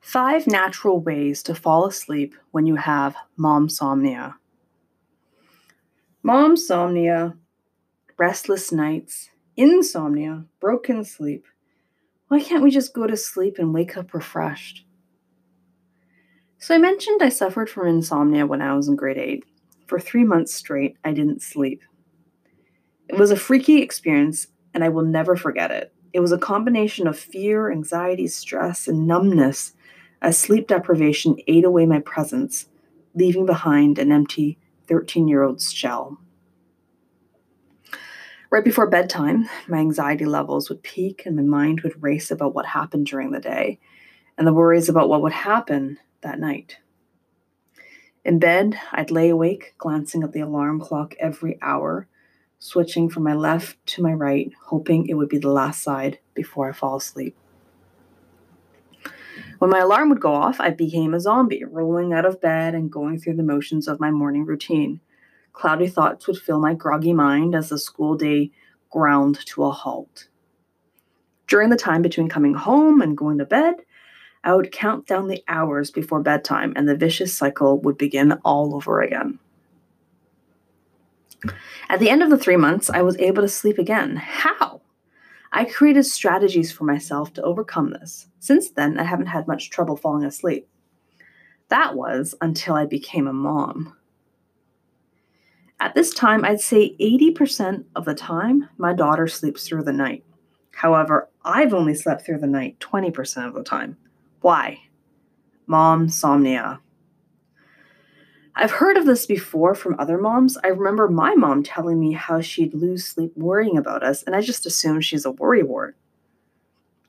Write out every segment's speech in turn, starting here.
Five natural ways to fall asleep when you have momsomnia. Momsomnia, restless nights, insomnia, broken sleep. Why can't we just go to sleep and wake up refreshed? So, I mentioned I suffered from insomnia when I was in grade 8. For three months straight, I didn't sleep. It was a freaky experience, and I will never forget it. It was a combination of fear, anxiety, stress, and numbness as sleep deprivation ate away my presence, leaving behind an empty 13 year old's shell. Right before bedtime, my anxiety levels would peak and my mind would race about what happened during the day and the worries about what would happen that night. In bed, I'd lay awake, glancing at the alarm clock every hour, switching from my left to my right, hoping it would be the last side before I fall asleep. When my alarm would go off, I became a zombie, rolling out of bed and going through the motions of my morning routine. Cloudy thoughts would fill my groggy mind as the school day ground to a halt. During the time between coming home and going to bed, I would count down the hours before bedtime, and the vicious cycle would begin all over again. At the end of the three months, I was able to sleep again. How? I created strategies for myself to overcome this. Since then, I haven't had much trouble falling asleep. That was until I became a mom. At this time, I'd say 80% of the time, my daughter sleeps through the night. However, I've only slept through the night 20% of the time. Why? Momsomnia. I've heard of this before from other moms. I remember my mom telling me how she'd lose sleep worrying about us, and I just assumed she's a worrywart.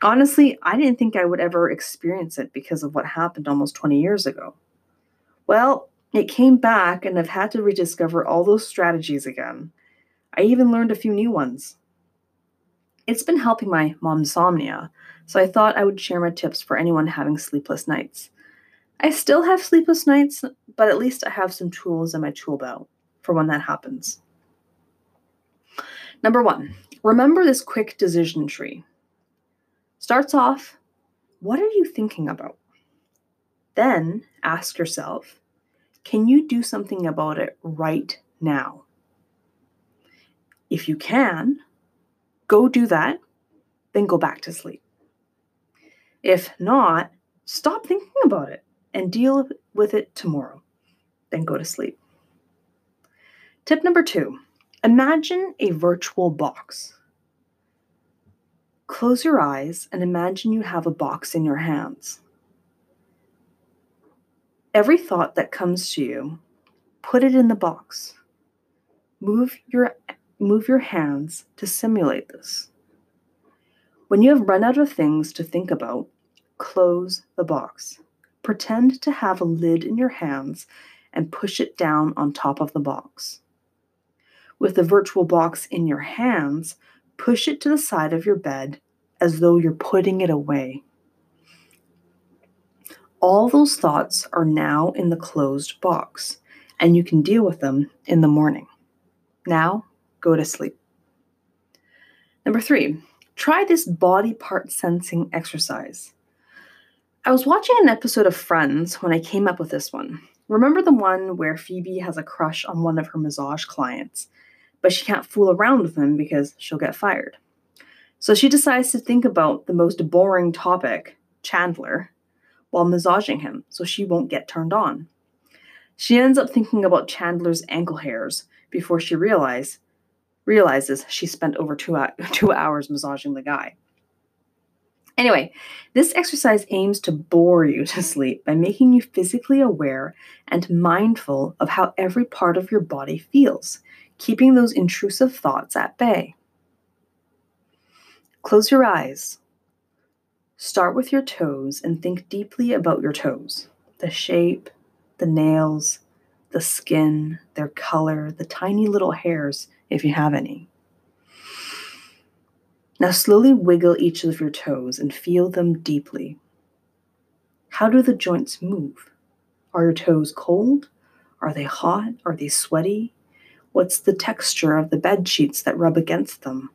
Honestly, I didn't think I would ever experience it because of what happened almost 20 years ago. Well, it came back, and I've had to rediscover all those strategies again. I even learned a few new ones. It's been helping my momsomnia, so I thought I would share my tips for anyone having sleepless nights. I still have sleepless nights, but at least I have some tools in my tool belt for when that happens. Number one, remember this quick decision tree. Starts off, what are you thinking about? Then ask yourself, can you do something about it right now? If you can, go do that, then go back to sleep. If not, stop thinking about it and deal with it tomorrow. Then go to sleep. Tip number two imagine a virtual box. Close your eyes and imagine you have a box in your hands. Every thought that comes to you, put it in the box. Move your, move your hands to simulate this. When you have run out of things to think about, close the box. Pretend to have a lid in your hands and push it down on top of the box. With the virtual box in your hands, push it to the side of your bed as though you're putting it away. All those thoughts are now in the closed box, and you can deal with them in the morning. Now, go to sleep. Number three, try this body part sensing exercise. I was watching an episode of Friends when I came up with this one. Remember the one where Phoebe has a crush on one of her massage clients, but she can't fool around with him because she'll get fired. So she decides to think about the most boring topic, Chandler, while massaging him so she won't get turned on. She ends up thinking about Chandler's ankle hairs before she realize, realizes she spent over two, two hours massaging the guy. Anyway, this exercise aims to bore you to sleep by making you physically aware and mindful of how every part of your body feels, keeping those intrusive thoughts at bay. Close your eyes. Start with your toes and think deeply about your toes the shape, the nails, the skin, their color, the tiny little hairs, if you have any. Now slowly wiggle each of your toes and feel them deeply. How do the joints move? Are your toes cold? Are they hot? Are they sweaty? What's the texture of the bed sheets that rub against them?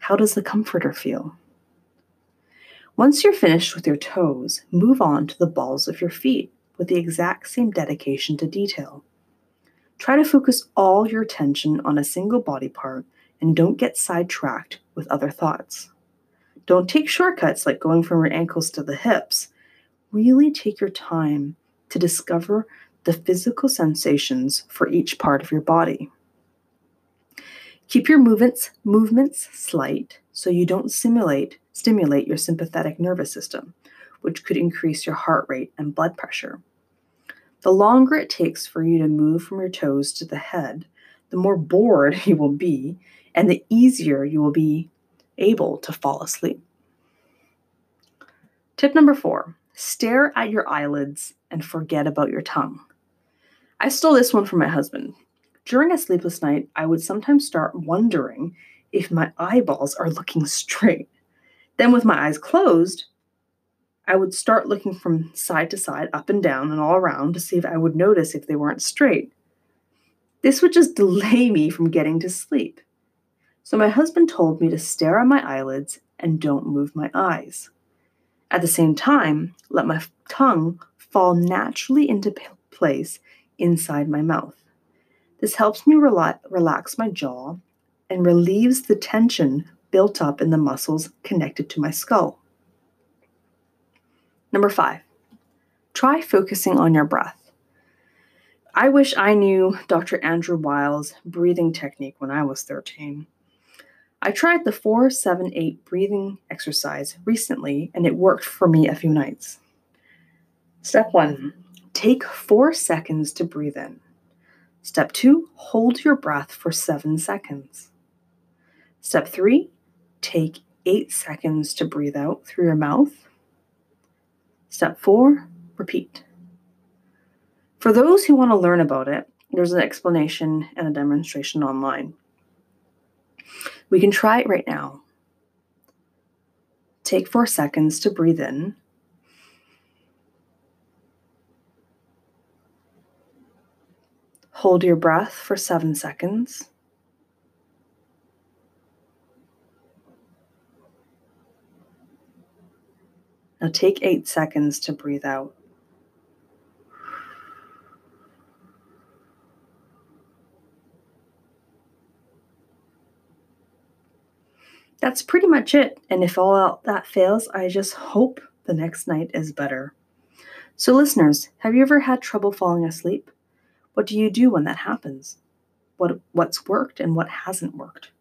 How does the comforter feel? Once you're finished with your toes, move on to the balls of your feet with the exact same dedication to detail. Try to focus all your attention on a single body part and don't get sidetracked with other thoughts. Don't take shortcuts like going from your ankles to the hips. Really take your time to discover the physical sensations for each part of your body. Keep your movements movements slight so you don't simulate stimulate your sympathetic nervous system, which could increase your heart rate and blood pressure. The longer it takes for you to move from your toes to the head, the more bored you will be and the easier you will be able to fall asleep. Tip number 4, stare at your eyelids and forget about your tongue. I stole this one from my husband. During a sleepless night, I would sometimes start wondering if my eyeballs are looking straight. Then, with my eyes closed, I would start looking from side to side, up and down, and all around to see if I would notice if they weren't straight. This would just delay me from getting to sleep. So, my husband told me to stare at my eyelids and don't move my eyes. At the same time, let my tongue fall naturally into place inside my mouth. This helps me rela- relax my jaw and relieves the tension built up in the muscles connected to my skull. Number five, try focusing on your breath. I wish I knew Dr. Andrew Weil's breathing technique when I was 13. I tried the 478 breathing exercise recently and it worked for me a few nights. Step one, take four seconds to breathe in. Step two, hold your breath for seven seconds. Step three, take eight seconds to breathe out through your mouth. Step four, repeat. For those who want to learn about it, there's an explanation and a demonstration online. We can try it right now. Take four seconds to breathe in. Hold your breath for seven seconds. Now take eight seconds to breathe out. That's pretty much it. And if all that fails, I just hope the next night is better. So, listeners, have you ever had trouble falling asleep? What do you do when that happens? What, what's worked and what hasn't worked?